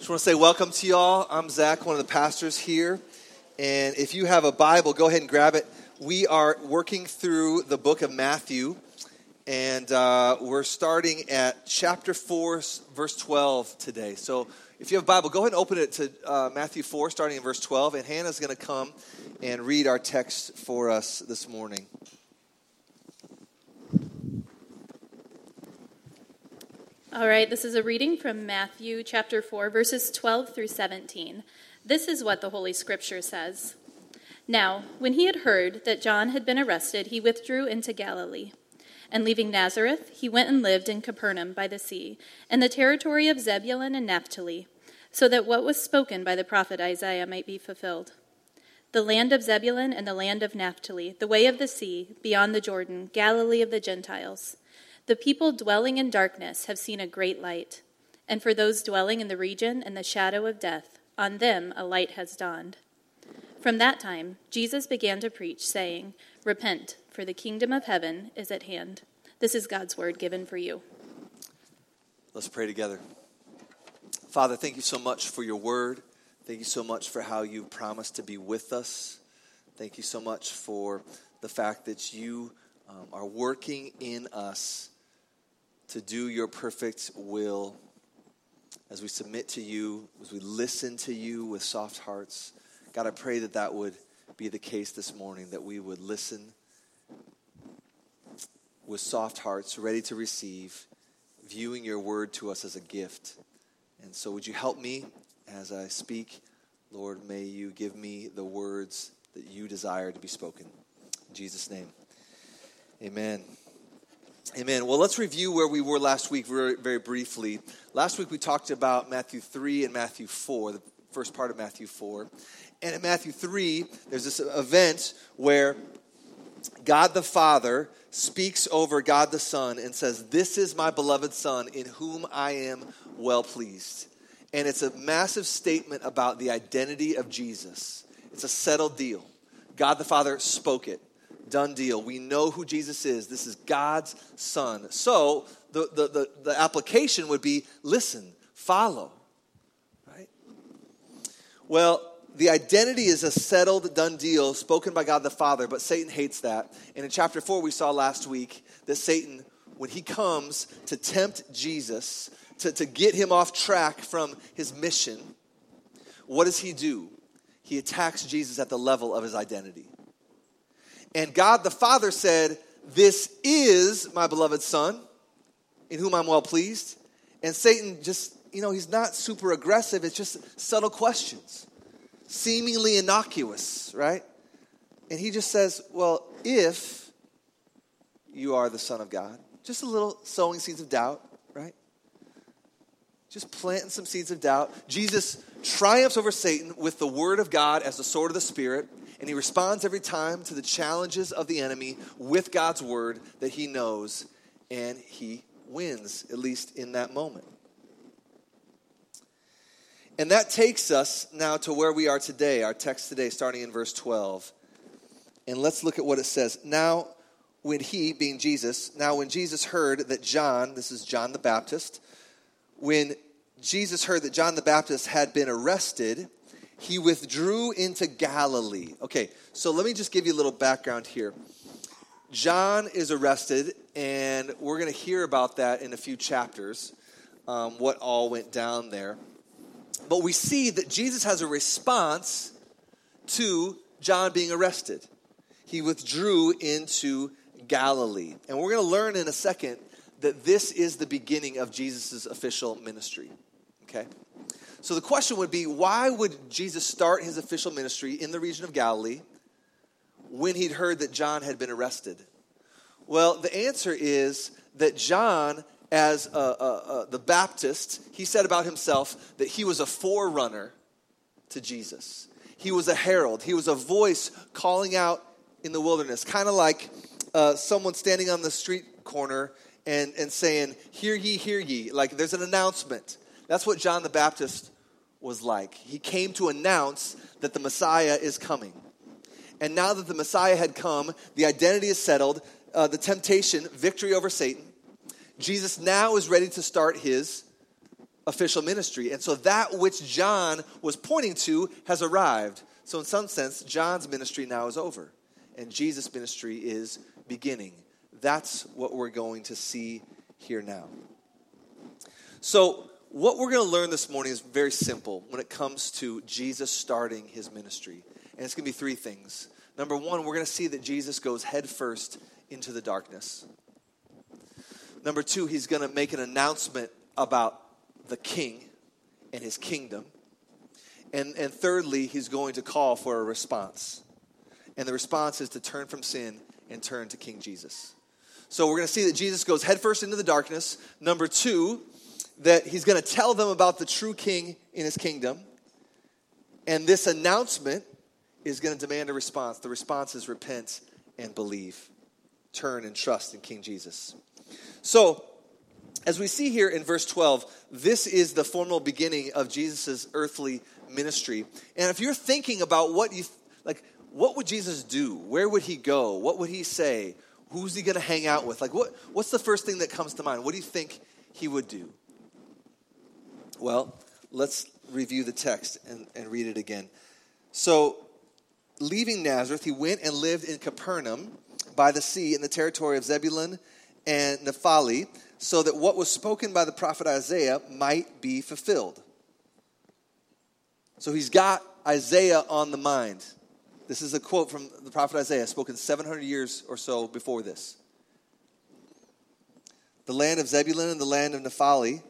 Just want to say welcome to y'all. I'm Zach, one of the pastors here. And if you have a Bible, go ahead and grab it. We are working through the book of Matthew, and uh, we're starting at chapter 4, verse 12 today. So if you have a Bible, go ahead and open it to uh, Matthew 4, starting in verse 12. And Hannah's going to come and read our text for us this morning. All right, this is a reading from Matthew chapter 4, verses 12 through 17. This is what the Holy Scripture says. Now, when he had heard that John had been arrested, he withdrew into Galilee. And leaving Nazareth, he went and lived in Capernaum by the sea, in the territory of Zebulun and Naphtali, so that what was spoken by the prophet Isaiah might be fulfilled. The land of Zebulun and the land of Naphtali, the way of the sea, beyond the Jordan, Galilee of the Gentiles. The people dwelling in darkness have seen a great light, and for those dwelling in the region and the shadow of death, on them a light has dawned. From that time, Jesus began to preach, saying, Repent, for the kingdom of heaven is at hand. This is God's word given for you. Let's pray together. Father, thank you so much for your word. Thank you so much for how you promised to be with us. Thank you so much for the fact that you um, are working in us to do your perfect will as we submit to you, as we listen to you with soft hearts. God, I pray that that would be the case this morning, that we would listen with soft hearts, ready to receive, viewing your word to us as a gift. And so, would you help me as I speak? Lord, may you give me the words that you desire to be spoken. In Jesus' name, amen. Amen. Well, let's review where we were last week very, very briefly. Last week we talked about Matthew 3 and Matthew 4, the first part of Matthew 4. And in Matthew 3, there's this event where God the Father speaks over God the Son and says, This is my beloved Son in whom I am well pleased. And it's a massive statement about the identity of Jesus. It's a settled deal. God the Father spoke it done deal. We know who Jesus is. This is God's Son. So the, the, the, the application would be listen, follow. Right? Well, the identity is a settled, done deal spoken by God the Father, but Satan hates that. And in chapter 4, we saw last week that Satan, when he comes to tempt Jesus, to, to get him off track from his mission, what does he do? He attacks Jesus at the level of his identity. And God the Father said, This is my beloved Son, in whom I'm well pleased. And Satan just, you know, he's not super aggressive, it's just subtle questions, seemingly innocuous, right? And he just says, Well, if you are the Son of God, just a little sowing seeds of doubt, right? Just planting some seeds of doubt. Jesus triumphs over Satan with the Word of God as the sword of the Spirit and he responds every time to the challenges of the enemy with God's word that he knows, and he wins, at least in that moment. And that takes us now to where we are today, our text today, starting in verse 12. And let's look at what it says. Now, when he, being Jesus, now when Jesus heard that John, this is John the Baptist, when Jesus heard that John the Baptist had been arrested, he withdrew into Galilee. Okay, so let me just give you a little background here. John is arrested, and we're going to hear about that in a few chapters, um, what all went down there. But we see that Jesus has a response to John being arrested. He withdrew into Galilee. And we're going to learn in a second that this is the beginning of Jesus' official ministry. Okay? So the question would be why would Jesus start his official ministry in the region of Galilee when he'd heard that John had been arrested? Well, the answer is that John, as a, a, a, the Baptist, he said about himself that he was a forerunner to Jesus. He was a herald, he was a voice calling out in the wilderness, kind of like uh, someone standing on the street corner and, and saying, Hear ye, hear ye. Like there's an announcement. That's what John the Baptist was like. He came to announce that the Messiah is coming. And now that the Messiah had come, the identity is settled, uh, the temptation, victory over Satan. Jesus now is ready to start his official ministry. And so that which John was pointing to has arrived. So, in some sense, John's ministry now is over, and Jesus' ministry is beginning. That's what we're going to see here now. So, what we're going to learn this morning is very simple when it comes to Jesus starting his ministry. And it's going to be three things. Number one, we're going to see that Jesus goes headfirst into the darkness. Number two, he's going to make an announcement about the king and his kingdom. And, and thirdly, he's going to call for a response. And the response is to turn from sin and turn to King Jesus. So we're going to see that Jesus goes headfirst into the darkness. Number two, that he's going to tell them about the true king in his kingdom. And this announcement is going to demand a response. The response is repent and believe, turn and trust in King Jesus. So, as we see here in verse 12, this is the formal beginning of Jesus' earthly ministry. And if you're thinking about what you, like, what would Jesus do? Where would he go? What would he say? Who's he going to hang out with? Like, what, what's the first thing that comes to mind? What do you think he would do? Well, let's review the text and, and read it again. So, leaving Nazareth, he went and lived in Capernaum by the sea in the territory of Zebulun and Naphtali, so that what was spoken by the prophet Isaiah might be fulfilled. So he's got Isaiah on the mind. This is a quote from the prophet Isaiah, spoken 700 years or so before this. The land of Zebulun and the land of Naphtali,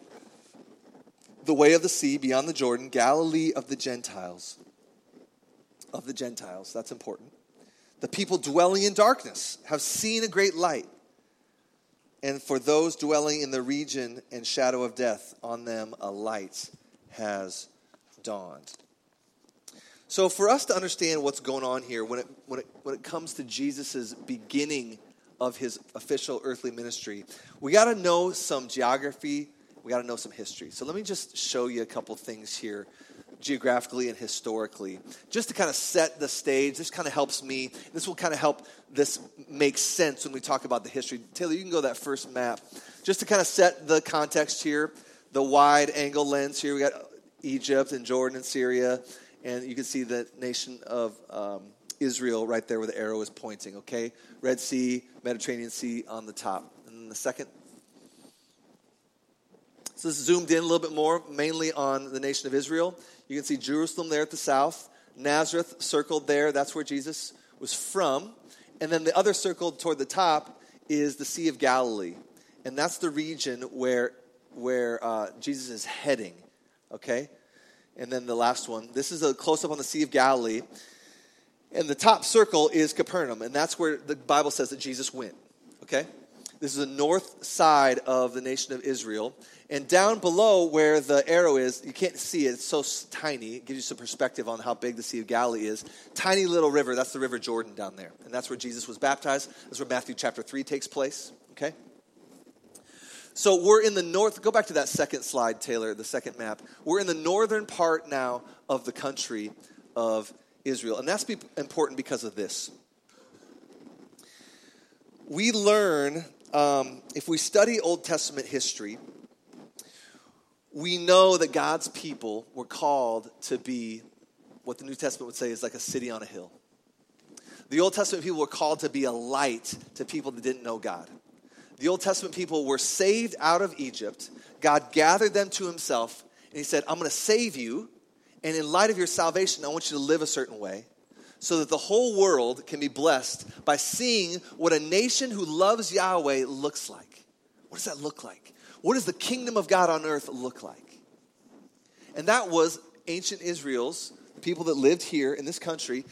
the way of the sea beyond the Jordan, Galilee of the Gentiles. Of the Gentiles, that's important. The people dwelling in darkness have seen a great light. And for those dwelling in the region and shadow of death, on them a light has dawned. So, for us to understand what's going on here when it, when it, when it comes to Jesus' beginning of his official earthly ministry, we got to know some geography, we got to know some history. So, let me just show you a couple things here geographically and historically, just to kind of set the stage. This kind of helps me. This will kind of help this make sense when we talk about the history. Taylor, you can go that first map. Just to kind of set the context here, the wide angle lens here. We got Egypt and Jordan and Syria, and you can see the nation of um, Israel right there where the arrow is pointing, okay? Red Sea, Mediterranean Sea on the top. And the second so this is zoomed in a little bit more, mainly on the nation of Israel. You can see Jerusalem there at the south, Nazareth circled there, that's where Jesus was from. And then the other circled toward the top is the Sea of Galilee. And that's the region where, where uh, Jesus is heading, okay? And then the last one. This is a close up on the Sea of Galilee. And the top circle is Capernaum, and that's where the Bible says that Jesus went, okay? This is the north side of the nation of Israel. And down below where the arrow is, you can't see it, it's so tiny. It gives you some perspective on how big the Sea of Galilee is. Tiny little river, that's the River Jordan down there. And that's where Jesus was baptized. That's where Matthew chapter 3 takes place. Okay? So we're in the north, go back to that second slide, Taylor, the second map. We're in the northern part now of the country of Israel. And that's important because of this. We learn, um, if we study Old Testament history, we know that God's people were called to be what the New Testament would say is like a city on a hill. The Old Testament people were called to be a light to people that didn't know God. The Old Testament people were saved out of Egypt. God gathered them to himself, and he said, I'm going to save you. And in light of your salvation, I want you to live a certain way so that the whole world can be blessed by seeing what a nation who loves Yahweh looks like. What does that look like? what does the kingdom of God on earth look like? And that was ancient Israel's, the people that lived here in this country,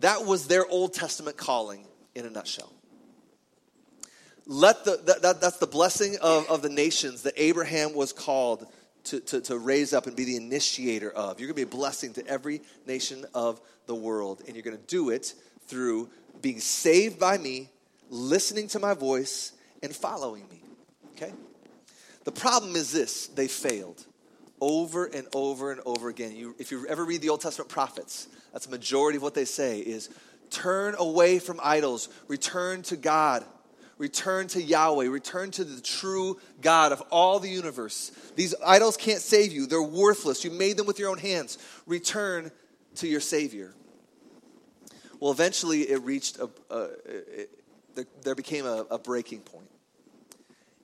that was their Old Testament calling in a nutshell. Let the, that, that, that's the blessing of, of the nations that Abraham was called to, to, to raise up and be the initiator of. You're going to be a blessing to every nation of the world, and you're going to do it through being saved by me, listening to my voice, and following me. Okay? The problem is this they failed over and over and over again. You, if you ever read the Old Testament prophets, that's a majority of what they say is turn away from idols, return to God, Return to Yahweh. Return to the true God of all the universe. These idols can't save you, they're worthless. You made them with your own hands. Return to your Savior. Well, eventually it reached a, a it, there, became a, a breaking point.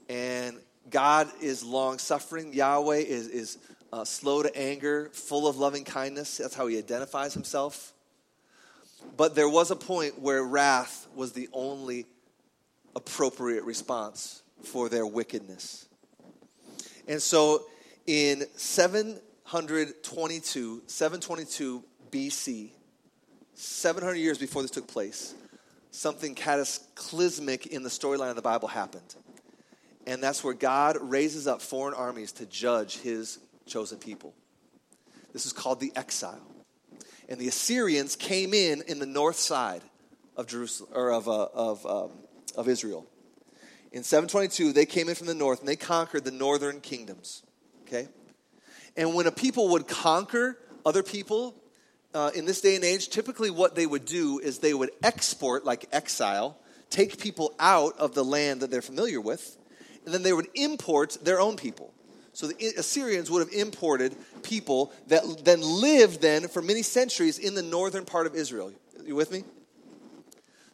And God is long suffering. Yahweh is, is uh, slow to anger, full of loving kindness. That's how he identifies himself. But there was a point where wrath was the only appropriate response for their wickedness. And so in 722, 722 BC, 700 years before this took place, something cataclysmic in the storyline of the Bible happened. And that's where God raises up foreign armies to judge his chosen people. This is called the exile. And the Assyrians came in in the north side of Jerusalem or of, uh, of, um, of Israel. In 722, they came in from the north and they conquered the northern kingdoms. Okay? And when a people would conquer other people uh, in this day and age, typically what they would do is they would export, like exile, take people out of the land that they're familiar with, and then they would import their own people. So the Assyrians would have imported people that then lived then for many centuries in the northern part of Israel. You with me?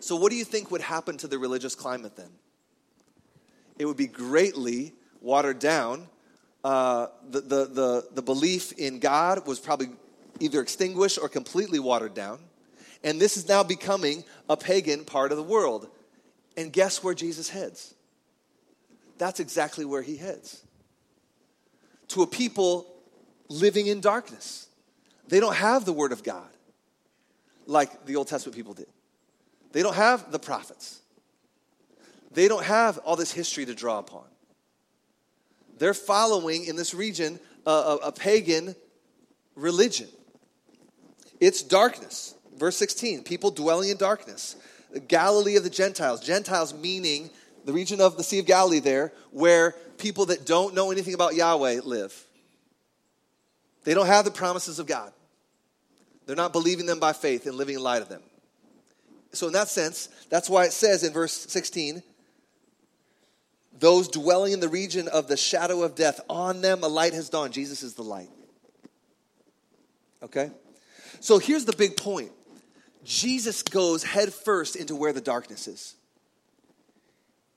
So what do you think would happen to the religious climate then? It would be greatly watered down. Uh, the, the, the, the belief in God was probably either extinguished or completely watered down. And this is now becoming a pagan part of the world. And guess where Jesus heads? That's exactly where he heads to a people living in darkness. They don't have the Word of God like the Old Testament people did. They don't have the prophets. They don't have all this history to draw upon. They're following in this region a, a, a pagan religion. It's darkness. Verse 16 people dwelling in darkness. The Galilee of the Gentiles. Gentiles meaning the region of the Sea of Galilee there, where people that don't know anything about Yahweh live. They don't have the promises of God. They're not believing them by faith and living in light of them. So, in that sense, that's why it says in verse 16, those dwelling in the region of the shadow of death, on them a light has dawned. Jesus is the light. Okay? So here's the big point Jesus goes headfirst into where the darkness is.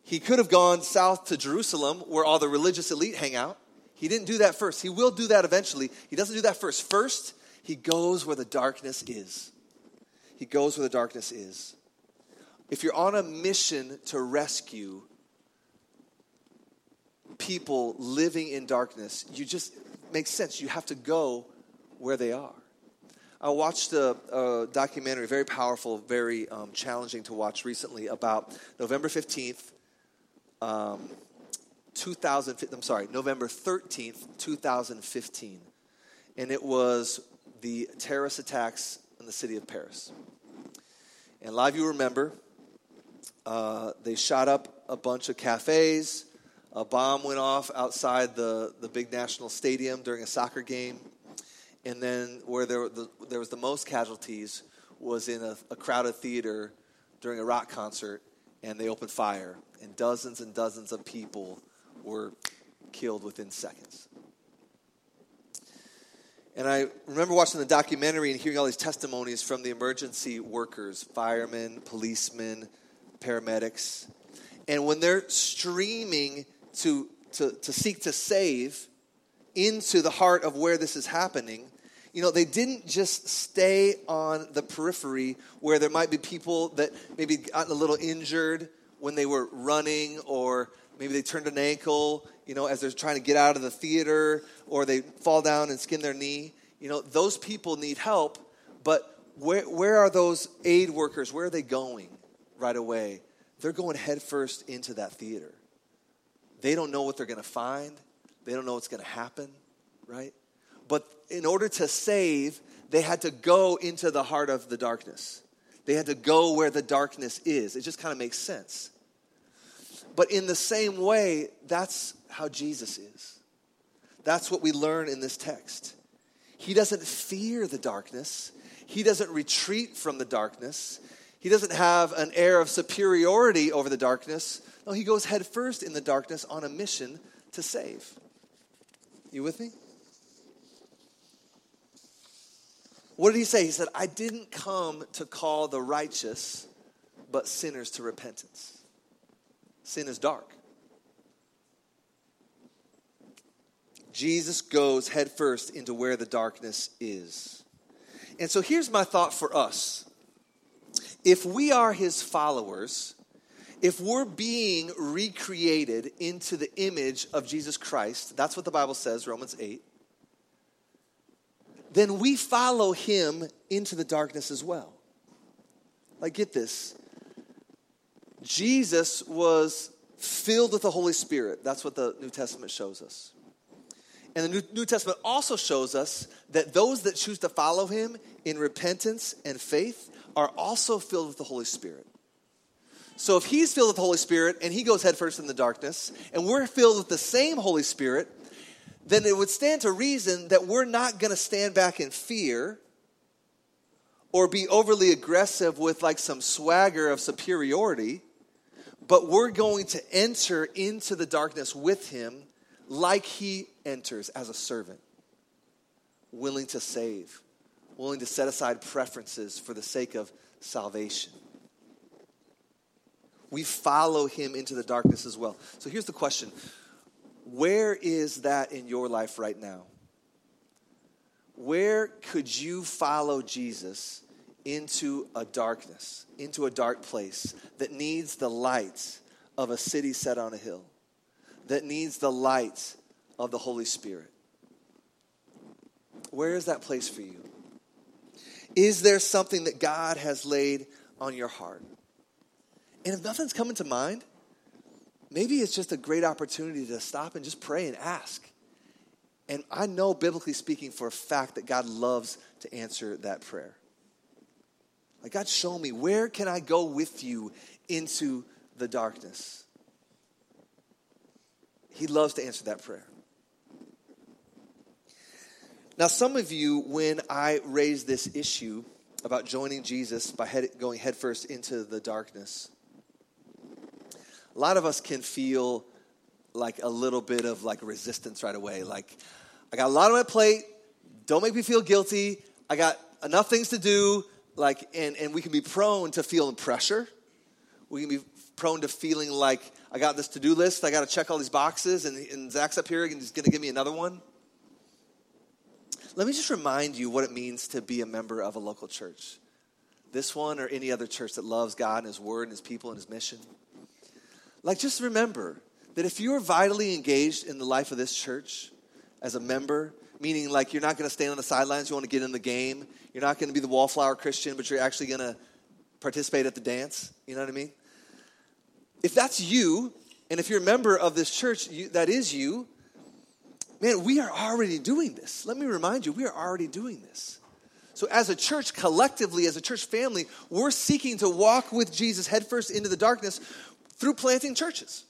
He could have gone south to Jerusalem where all the religious elite hang out. He didn't do that first. He will do that eventually. He doesn't do that first. First, he goes where the darkness is. He goes where the darkness is. If you're on a mission to rescue people living in darkness, you just makes sense. You have to go where they are. I watched a, a documentary, very powerful, very um, challenging to watch recently, about November 15th, um, 2000, I'm sorry, November 13th, 2015. And it was the terrorist attacks in the city of Paris. And a lot of you remember, uh, they shot up a bunch of cafes. A bomb went off outside the, the big national stadium during a soccer game. And then, where there, the, there was the most casualties was in a, a crowded theater during a rock concert, and they opened fire and dozens and dozens of people were killed within seconds. And I remember watching the documentary and hearing all these testimonies from the emergency workers, firemen, policemen, paramedics. And when they're streaming to, to, to seek to save into the heart of where this is happening, you know, they didn't just stay on the periphery where there might be people that maybe gotten a little injured when they were running or maybe they turned an ankle, you know, as they're trying to get out of the theater or they fall down and skin their knee. You know, those people need help, but where, where are those aid workers? Where are they going right away? They're going headfirst into that theater. They don't know what they're going to find, they don't know what's going to happen, right? But in order to save, they had to go into the heart of the darkness. They had to go where the darkness is. It just kind of makes sense. But in the same way, that's how Jesus is. That's what we learn in this text. He doesn't fear the darkness, he doesn't retreat from the darkness. He doesn't have an air of superiority over the darkness. No, he goes headfirst in the darkness on a mission to save. You with me? What did he say? He said, I didn't come to call the righteous, but sinners to repentance. Sin is dark. Jesus goes headfirst into where the darkness is. And so here's my thought for us. If we are his followers, if we're being recreated into the image of Jesus Christ, that's what the Bible says, Romans 8, then we follow him into the darkness as well. Like, get this Jesus was filled with the Holy Spirit. That's what the New Testament shows us. And the New, Testament also shows us that those that choose to follow him in repentance and faith are also filled with the Holy Spirit. So if he's filled with the Holy Spirit and he goes headfirst in the darkness, and we're filled with the same Holy Spirit, then it would stand to reason that we're not going to stand back in fear or be overly aggressive with like some swagger of superiority, but we're going to enter into the darkness with him like he enters as a servant, willing to save, willing to set aside preferences for the sake of salvation. We follow him into the darkness as well. So here's the question Where is that in your life right now? Where could you follow Jesus into a darkness, into a dark place that needs the light of a city set on a hill? that needs the light of the Holy Spirit? Where is that place for you? Is there something that God has laid on your heart? And if nothing's coming to mind, maybe it's just a great opportunity to stop and just pray and ask. And I know, biblically speaking, for a fact that God loves to answer that prayer. Like, God, show me where can I go with you into the darkness? He loves to answer that prayer. Now, some of you, when I raised this issue about joining Jesus by head, going headfirst into the darkness, a lot of us can feel like a little bit of like resistance right away. Like, I got a lot on my plate. Don't make me feel guilty. I got enough things to do. Like, and, and we can be prone to feeling pressure. We can be prone to feeling like I got this to do list, I got to check all these boxes, and, and Zach's up here and he's going to give me another one. Let me just remind you what it means to be a member of a local church. This one or any other church that loves God and His Word and His people and His mission. Like, just remember that if you're vitally engaged in the life of this church as a member, meaning like you're not going to stand on the sidelines, you want to get in the game, you're not going to be the wallflower Christian, but you're actually going to participate at the dance, you know what I mean? if that's you, and if you're a member of this church, you, that is you, man, we are already doing this. Let me remind you, we are already doing this. So, as a church, collectively, as a church family, we're seeking to walk with Jesus headfirst into the darkness through planting churches,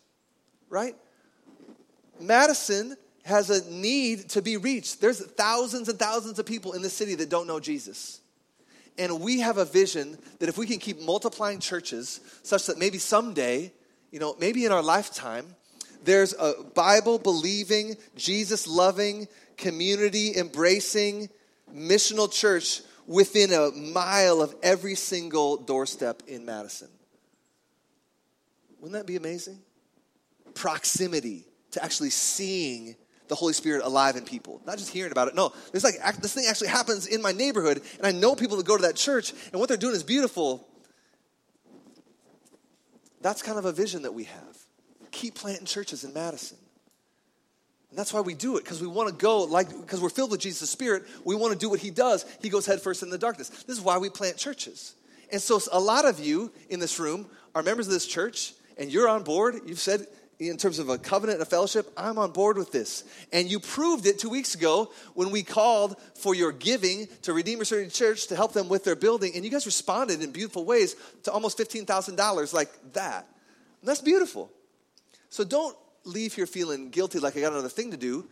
right? Madison has a need to be reached. There's thousands and thousands of people in the city that don't know Jesus. And we have a vision that if we can keep multiplying churches such that maybe someday you know, maybe in our lifetime, there's a Bible believing, Jesus loving, community embracing, missional church within a mile of every single doorstep in Madison. Wouldn't that be amazing? Proximity to actually seeing the Holy Spirit alive in people, not just hearing about it. No, there's like this thing actually happens in my neighborhood, and I know people that go to that church, and what they're doing is beautiful. That's kind of a vision that we have. Keep planting churches in Madison. And that's why we do it, because we want to go, like, because we're filled with Jesus' Spirit, we want to do what He does. He goes headfirst in the darkness. This is why we plant churches. And so, a lot of you in this room are members of this church, and you're on board. You've said, in terms of a covenant a fellowship, I'm on board with this. And you proved it two weeks ago when we called for your giving to Redeemer City Church to help them with their building. And you guys responded in beautiful ways to almost $15,000 like that. And that's beautiful. So don't leave here feeling guilty like I got another thing to do.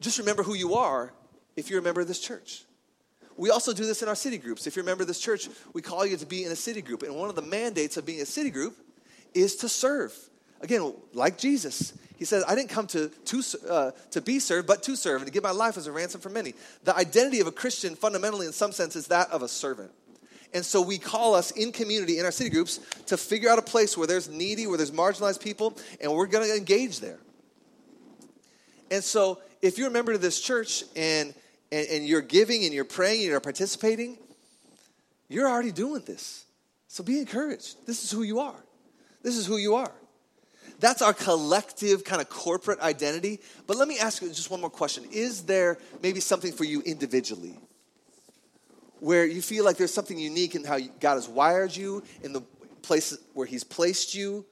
Just remember who you are if you're a member of this church. we also do this in our city groups. If you're a member of this church, we call you to be in a city group. And one of the mandates of being a city group is to serve. Again, like Jesus, he says, I didn't come to, to, uh, to be served, but to serve and to give my life as a ransom for many. The identity of a Christian, fundamentally, in some sense, is that of a servant. And so we call us in community, in our city groups, to figure out a place where there's needy, where there's marginalized people, and we're going to engage there. And so if you're a member of this church and, and, and you're giving and you're praying and you're participating, you're already doing this. So be encouraged. This is who you are. This is who you are. That's our collective kind of corporate identity. But let me ask you just one more question. Is there maybe something for you individually? where you feel like there's something unique in how God has wired you, in the place where He's placed you,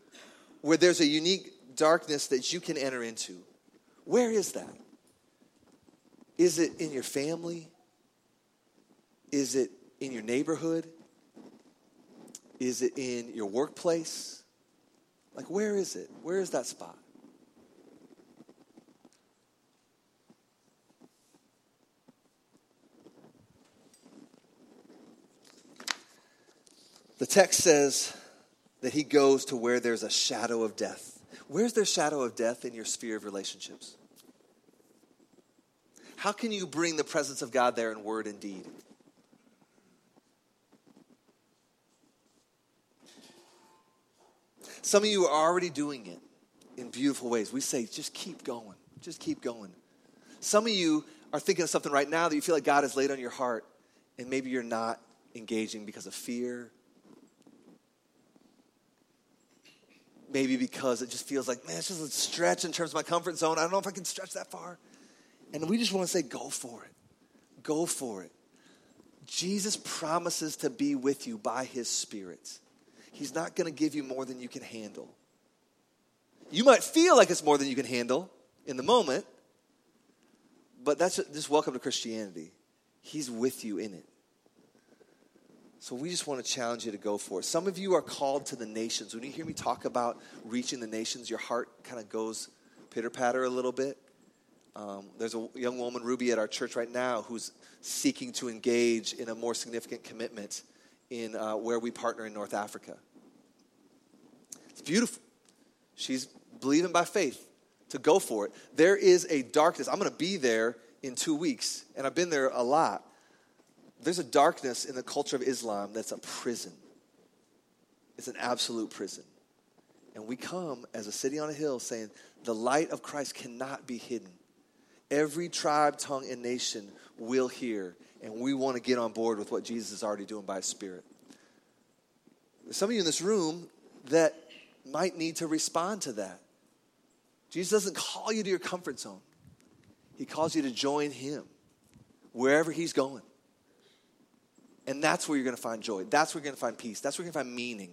where there's a unique darkness that you can enter into. Where is that? Is it in your family? Is it in your neighborhood? Is it in your workplace? Like, where is it? Where is that spot? The text says that he goes to where there's a shadow of death. Where's there shadow of death in your sphere of relationships? How can you bring the presence of God there in word and deed? Some of you are already doing it in beautiful ways. We say, just keep going. Just keep going. Some of you are thinking of something right now that you feel like God has laid on your heart, and maybe you're not engaging because of fear maybe because it just feels like, man, it's just a stretch in terms of my comfort zone. I don't know if I can stretch that far. And we just want to say, go for it. Go for it. Jesus promises to be with you by his Spirit. He's not going to give you more than you can handle. You might feel like it's more than you can handle in the moment, but that's just welcome to Christianity. He's with you in it. So we just want to challenge you to go for it. Some of you are called to the nations. When you hear me talk about reaching the nations, your heart kind of goes pitter patter a little bit. Um, there's a young woman, Ruby, at our church right now who's seeking to engage in a more significant commitment in uh, where we partner in North Africa. It's beautiful. She's believing by faith to go for it. There is a darkness. I'm going to be there in two weeks, and I've been there a lot there's a darkness in the culture of Islam that's a prison. It's an absolute prison. And we come as a city on a hill saying the light of Christ cannot be hidden. Every tribe, tongue, and nation will hear, and we want to get on board with what Jesus is already doing by His Spirit. Some of you in this room that might need to respond to that. Jesus doesn't call you to your comfort zone, He calls you to join Him wherever He's going. And that's where you're going to find joy. That's where you're going to find peace. That's where you're going to find meaning.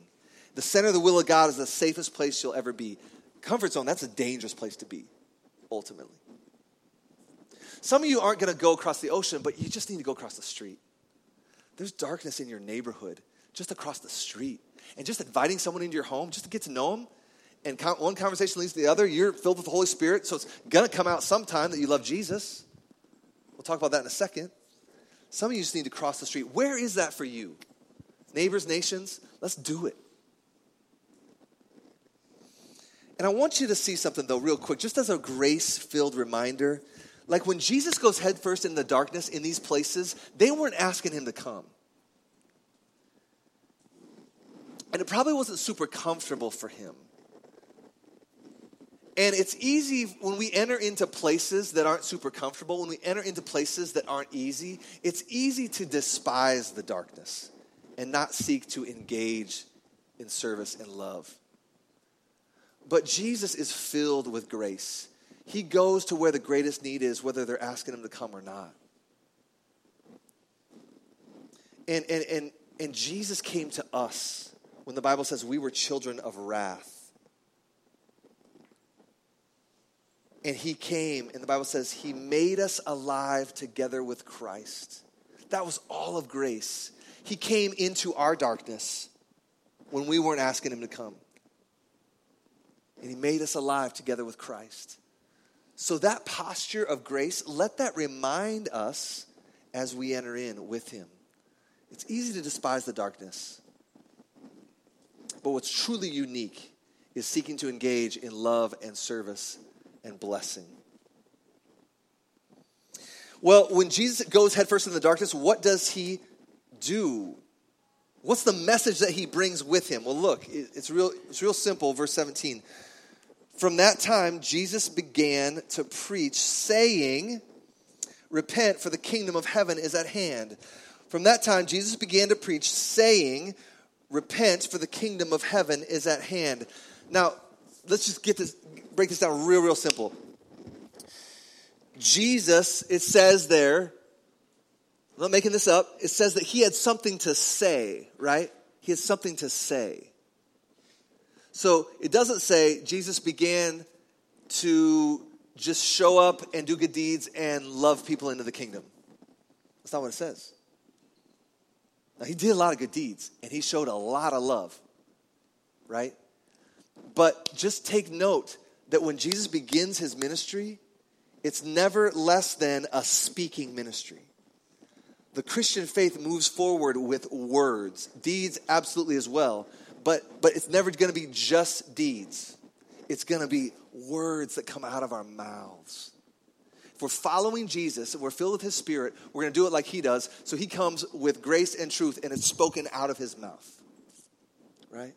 The center of the will of God is the safest place you'll ever be. Comfort zone, that's a dangerous place to be, ultimately. Some of you aren't going to go across the ocean, but you just need to go across the street. There's darkness in your neighborhood, just across the street. And just inviting someone into your home just to get to know them, and one conversation leads to the other, you're filled with the Holy Spirit, so it's going to come out sometime that you love Jesus. We'll talk about that in a second. Some of you just need to cross the street. Where is that for you? Neighbors, nations, let's do it. And I want you to see something, though, real quick, just as a grace filled reminder. Like when Jesus goes headfirst in the darkness in these places, they weren't asking him to come. And it probably wasn't super comfortable for him. And it's easy when we enter into places that aren't super comfortable, when we enter into places that aren't easy, it's easy to despise the darkness and not seek to engage in service and love. But Jesus is filled with grace. He goes to where the greatest need is, whether they're asking him to come or not. And, and, and, and Jesus came to us when the Bible says we were children of wrath. And he came, and the Bible says he made us alive together with Christ. That was all of grace. He came into our darkness when we weren't asking him to come. And he made us alive together with Christ. So, that posture of grace, let that remind us as we enter in with him. It's easy to despise the darkness. But what's truly unique is seeking to engage in love and service and blessing. Well, when Jesus goes headfirst in the darkness, what does he do? What's the message that he brings with him? Well, look, it's real, it's real simple. Verse 17. From that time, Jesus began to preach, saying, Repent, for the kingdom of heaven is at hand. From that time, Jesus began to preach, saying, Repent, for the kingdom of heaven is at hand. Now, let's just get this, break this down real, real simple. Jesus, it says there, I'm not making this up, it says that he had something to say, right? He had something to say. So it doesn't say Jesus began to just show up and do good deeds and love people into the kingdom. That's not what it says. Now, he did a lot of good deeds and he showed a lot of love, right? But just take note that when Jesus begins his ministry, it's never less than a speaking ministry. The Christian faith moves forward with words, deeds absolutely as well, but, but it's never going to be just deeds. It's going to be words that come out of our mouths. If we're following Jesus and we're filled with his spirit, we're going to do it like he does. So he comes with grace and truth and it's spoken out of his mouth. Right?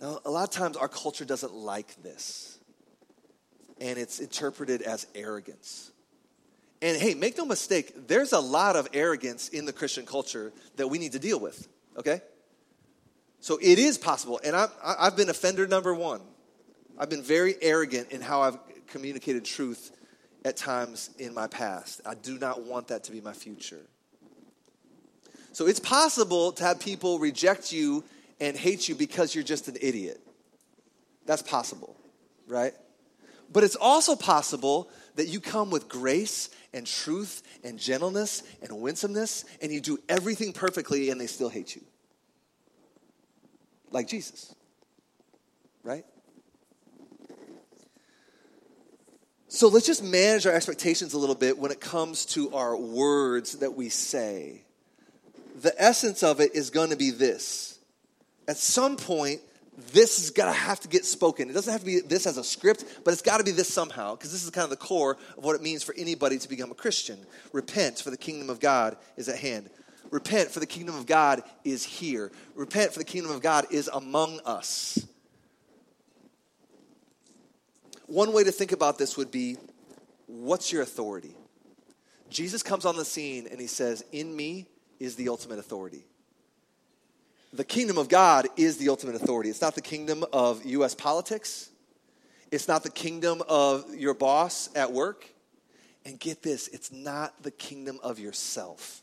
Now, a lot of times our culture doesn't like this. And it's interpreted as arrogance. And hey, make no mistake, there's a lot of arrogance in the Christian culture that we need to deal with, okay? So it is possible. And I've, I've been offender number one. I've been very arrogant in how I've communicated truth at times in my past. I do not want that to be my future. So it's possible to have people reject you and hate you because you're just an idiot. That's possible, right? But it's also possible that you come with grace and truth and gentleness and winsomeness and you do everything perfectly and they still hate you. Like Jesus, right? So let's just manage our expectations a little bit when it comes to our words that we say. The essence of it is going to be this. At some point, this is going to have to get spoken. It doesn't have to be this as a script, but it's got to be this somehow, because this is kind of the core of what it means for anybody to become a Christian. Repent, for the kingdom of God is at hand. Repent, for the kingdom of God is here. Repent, for the kingdom of God is among us. One way to think about this would be what's your authority? Jesus comes on the scene and he says, In me is the ultimate authority. The kingdom of God is the ultimate authority. It's not the kingdom of US politics, it's not the kingdom of your boss at work. And get this, it's not the kingdom of yourself.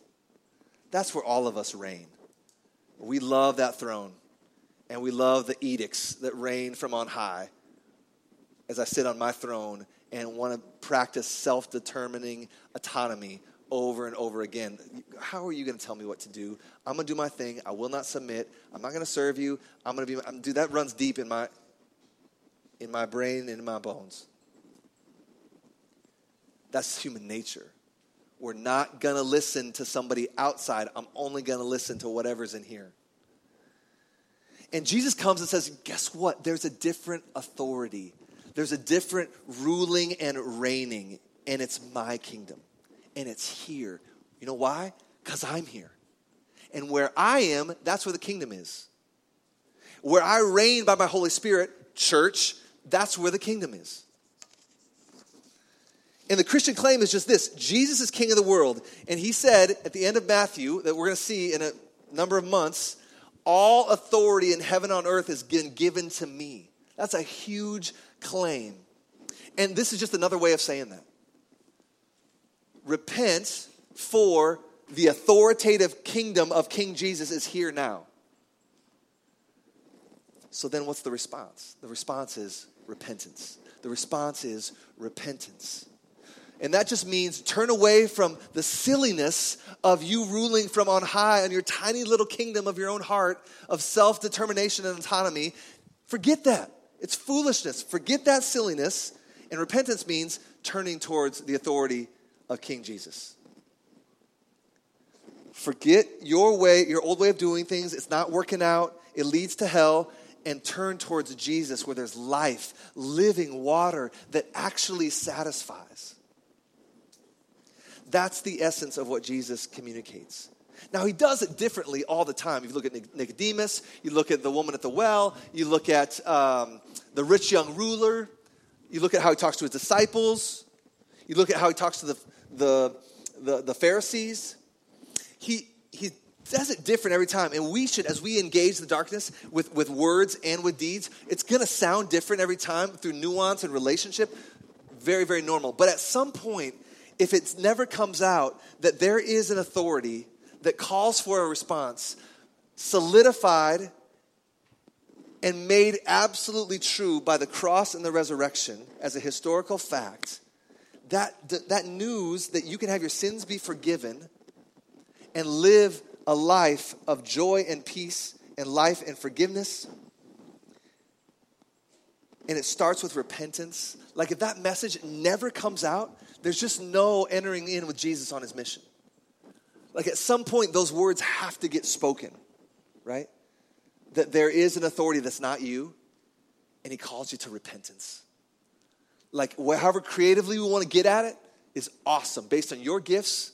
That's where all of us reign. We love that throne, and we love the edicts that reign from on high as I sit on my throne and want to practice self determining autonomy over and over again. How are you going to tell me what to do? I'm going to do my thing. I will not submit. I'm not going to serve you. I'm going to be, I'm, dude, that runs deep in my, in my brain and in my bones. That's human nature. We're not going to listen to somebody outside. I'm only going to listen to whatever's in here. And Jesus comes and says, Guess what? There's a different authority there's a different ruling and reigning, and it's my kingdom. And it's here. You know why? Because I'm here. And where I am, that's where the kingdom is. Where I reign by my Holy Spirit, church, that's where the kingdom is. And the Christian claim is just this Jesus is king of the world. And he said at the end of Matthew, that we're going to see in a number of months, all authority in heaven on earth has been given to me. That's a huge claim. And this is just another way of saying that. Repent for the authoritative kingdom of King Jesus is here now. So then what's the response? The response is repentance. The response is repentance. And that just means turn away from the silliness of you ruling from on high on your tiny little kingdom of your own heart of self determination and autonomy. Forget that. It's foolishness. Forget that silliness. And repentance means turning towards the authority of King Jesus. Forget your way, your old way of doing things. It's not working out. It leads to hell. And turn towards Jesus where there's life, living water that actually satisfies. That's the essence of what Jesus communicates. Now, he does it differently all the time. If you look at Nicodemus, you look at the woman at the well, you look at um, the rich young ruler, you look at how he talks to his disciples, you look at how he talks to the, the, the, the Pharisees. He, he does it different every time. And we should, as we engage the darkness with, with words and with deeds, it's going to sound different every time through nuance and relationship. Very, very normal. But at some point, if it never comes out that there is an authority that calls for a response, solidified and made absolutely true by the cross and the resurrection as a historical fact, that, that news that you can have your sins be forgiven and live a life of joy and peace and life and forgiveness. And it starts with repentance. Like if that message never comes out, there's just no entering in with Jesus on his mission. Like at some point, those words have to get spoken, right? That there is an authority that's not you, and he calls you to repentance. Like, however creatively we want to get at it is awesome based on your gifts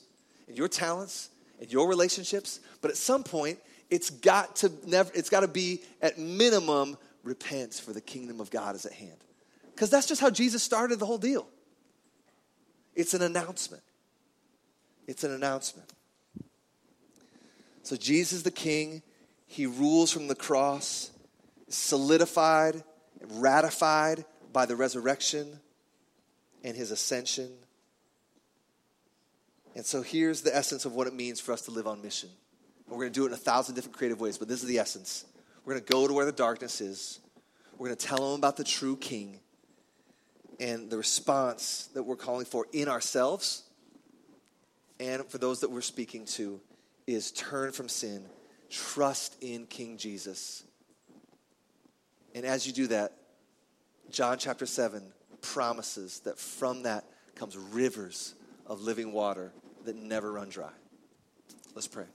and your talents and your relationships. But at some point, it's got to never, it's got to be at minimum repent for the kingdom of God is at hand. Because that's just how Jesus started the whole deal. It's an announcement. It's an announcement. So Jesus the King, he rules from the cross, solidified and ratified by the resurrection and his ascension. And so here's the essence of what it means for us to live on mission. we're going to do it in a thousand different creative ways, but this is the essence. We're going to go to where the darkness is. We're going to tell them about the true king and the response that we're calling for in ourselves and for those that we're speaking to is turn from sin, trust in King Jesus. And as you do that, John chapter 7 promises that from that comes rivers of living water that never run dry. Let's pray.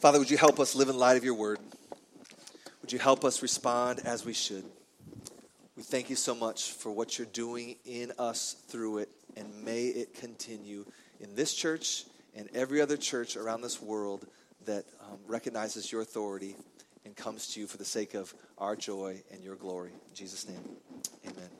Father, would you help us live in light of your word? Would you help us respond as we should? We thank you so much for what you're doing in us through it, and may it continue in this church and every other church around this world that um, recognizes your authority and comes to you for the sake of our joy and your glory. In Jesus' name, amen.